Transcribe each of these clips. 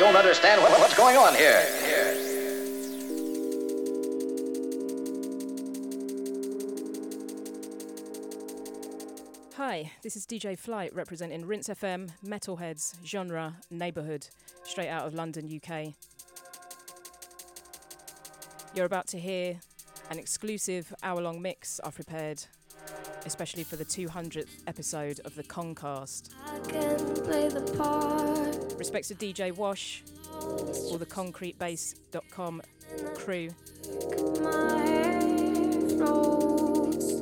don't understand what, what's going on here. Hi, this is DJ Flight representing Rinse FM, Metalheadz, Genre, Neighbourhood, straight out of London, UK. You're about to hear an exclusive hour long mix I've prepared, especially for the 200th episode of the Concast. Respects to DJ Wash, or the concretebase.com crew.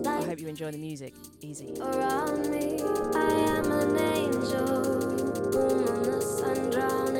I hope you enjoy the music. Easy. Around me, I am an angel, the sun drowning.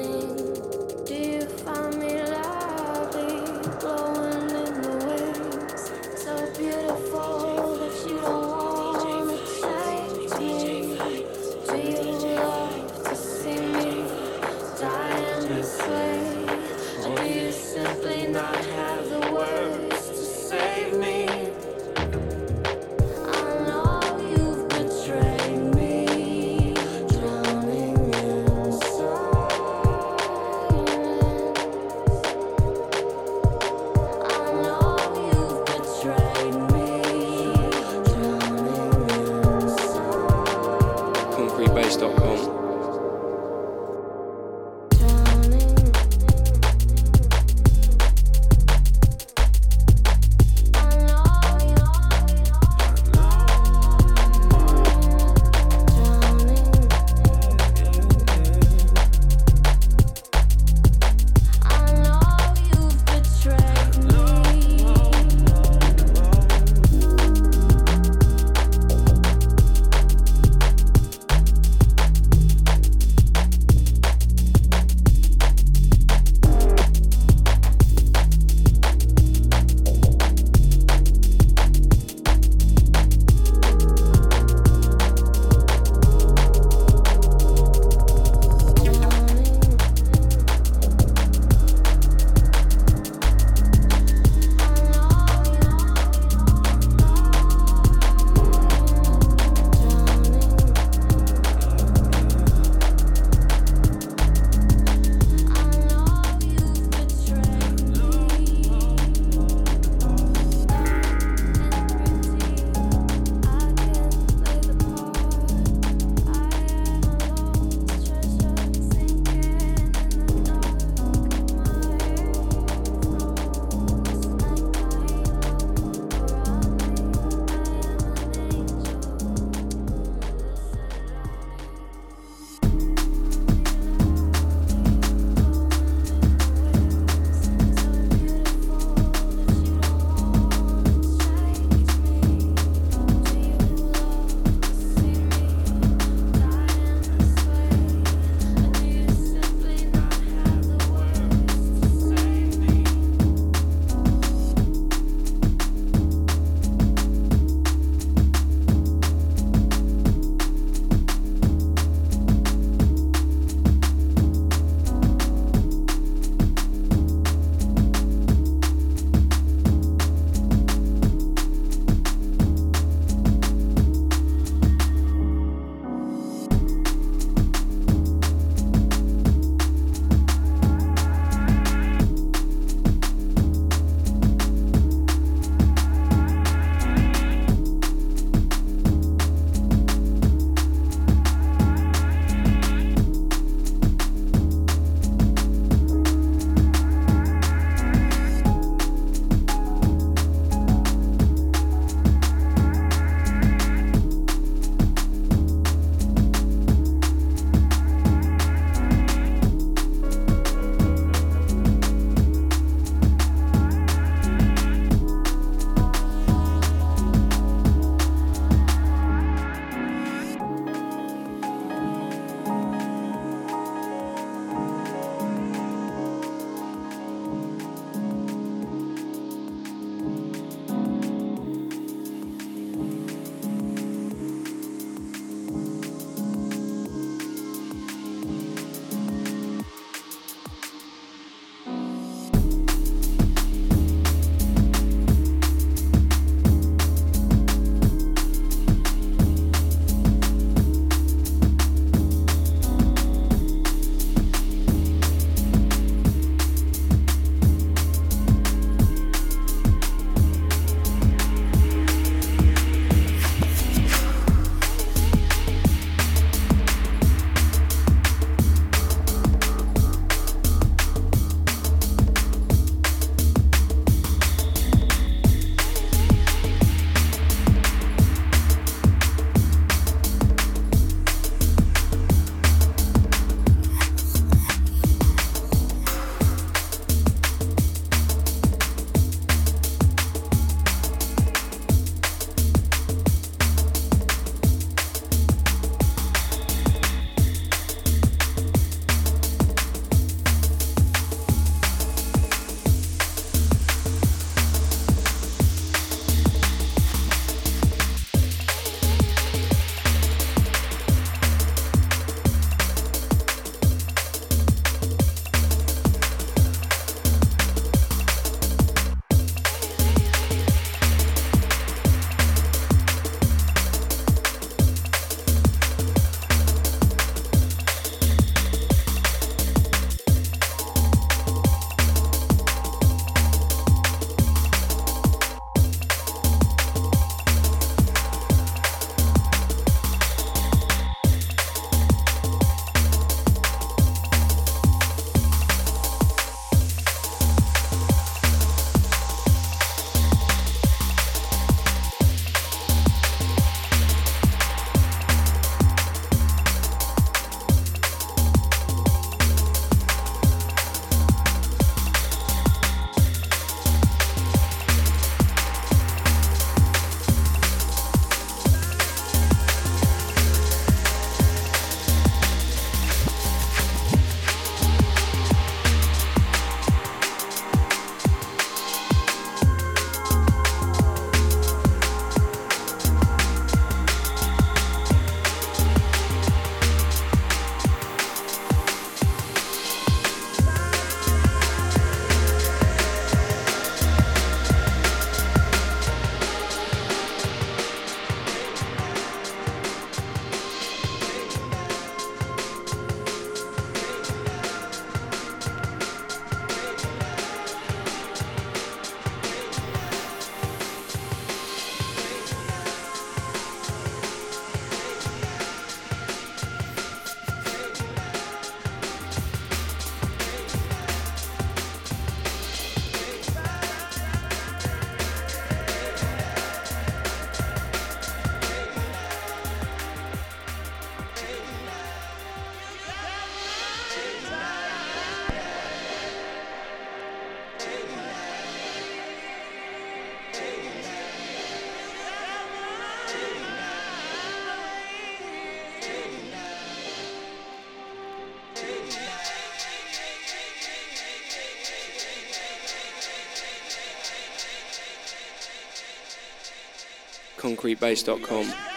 concretebase.com.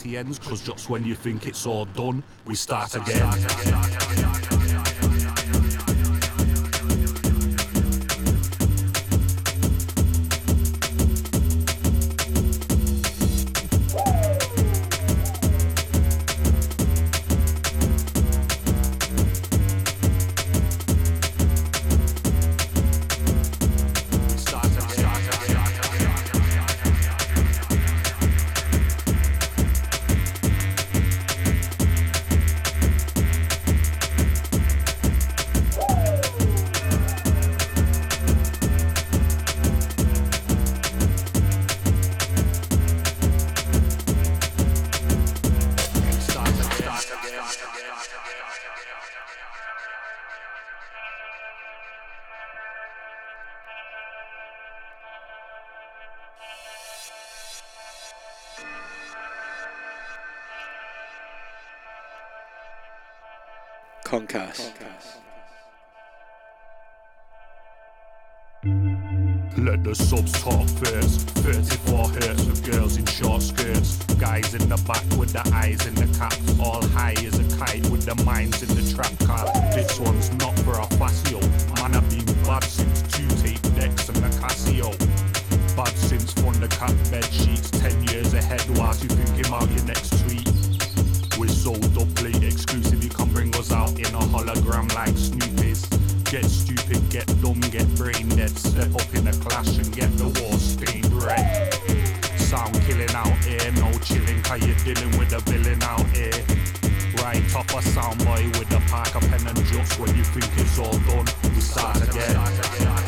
Party ends, cause just when you think it's all done, we start again. Concast. Let the subs talk first. 34 hertz with girls in short skirts. Guys in the back with the eyes in the cap. All high as a kite with the minds in the trap car. This one's not for a Facio. Man, I've been bad since two tape decks and the Casio. Bad since Thundercat bed sheets. 10 years ahead whilst you thinking about your next tweet. We're so you us out in a hologram like Snoopy's. Get stupid, get dumb, get brain dead. Step up in a clash and get the war stained red. Sound killing out here, no chilling, cause you're dealing with a villain out here. Right top a sound boy with a Parker pen and just when you think it's all done, we start again.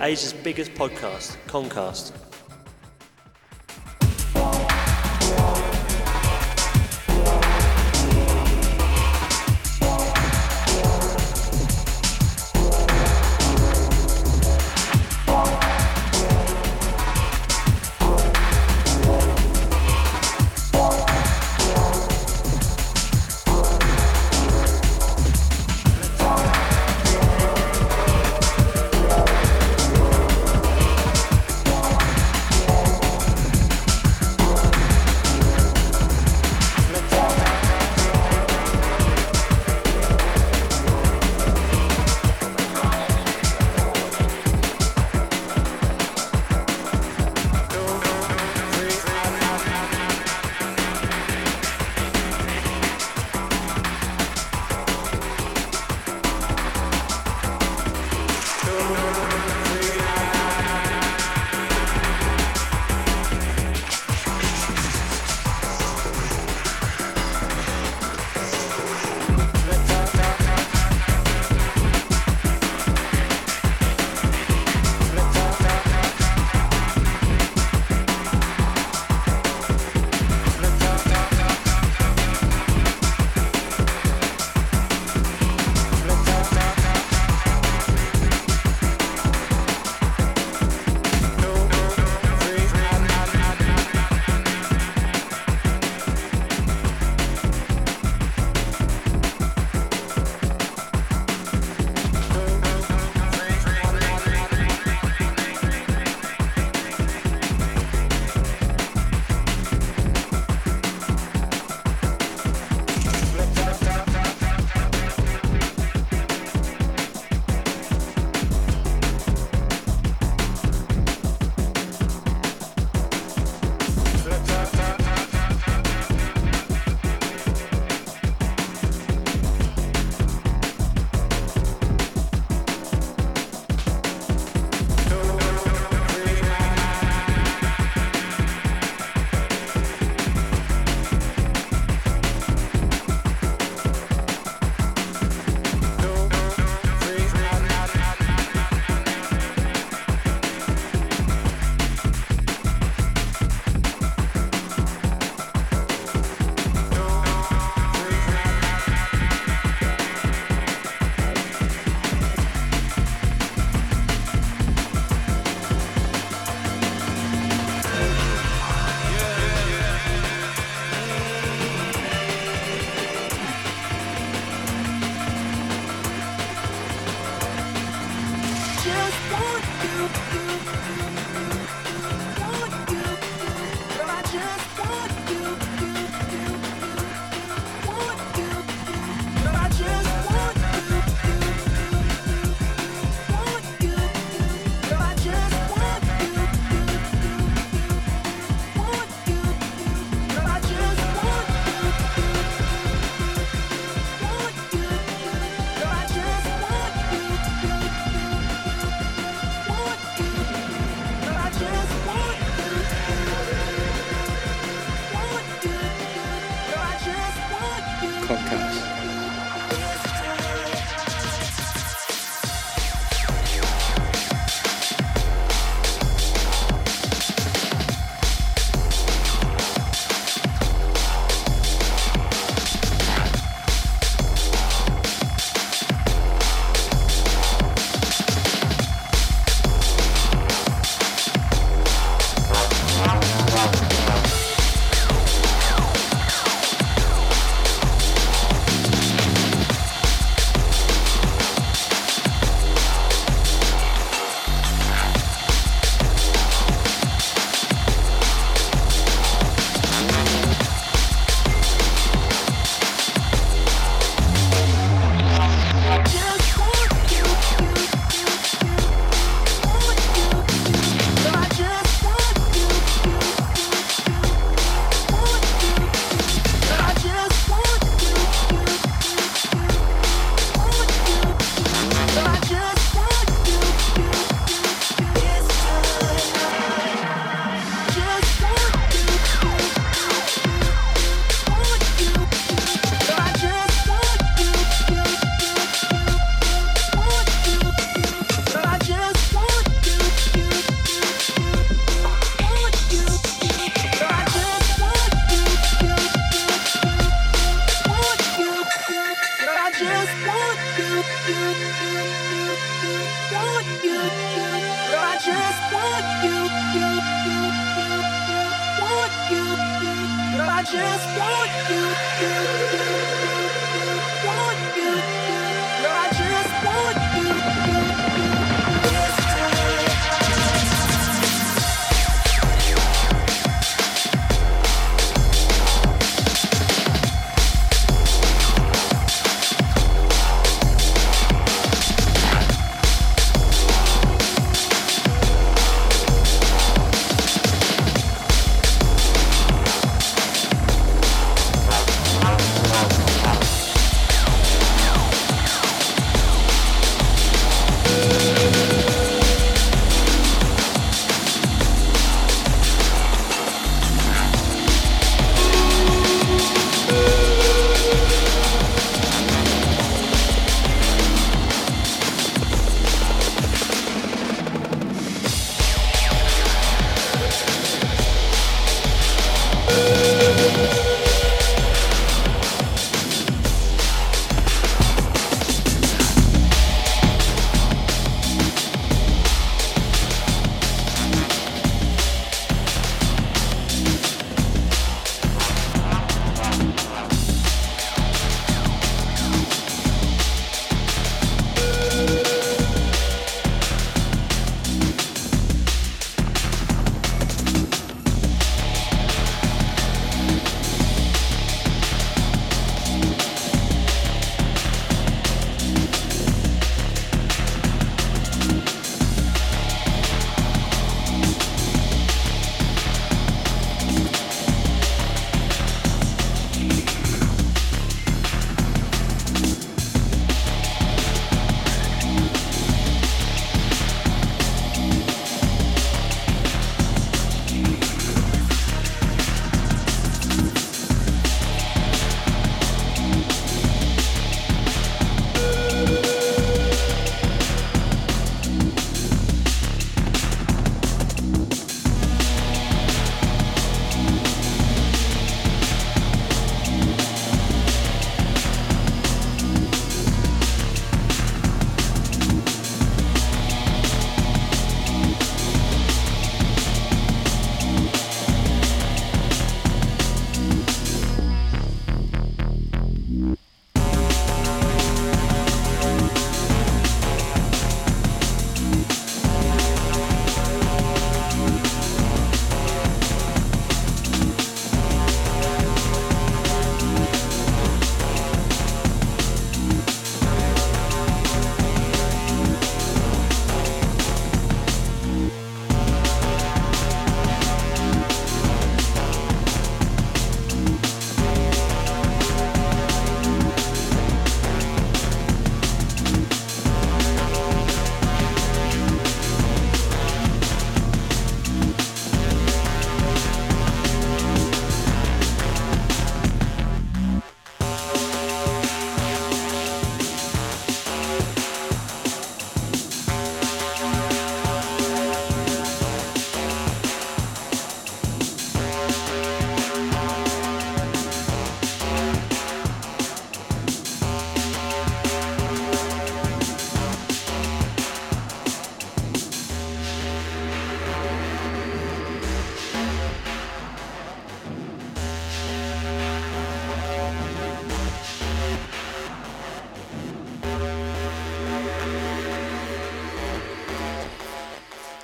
Asia's biggest podcast, Concast.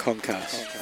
Concast.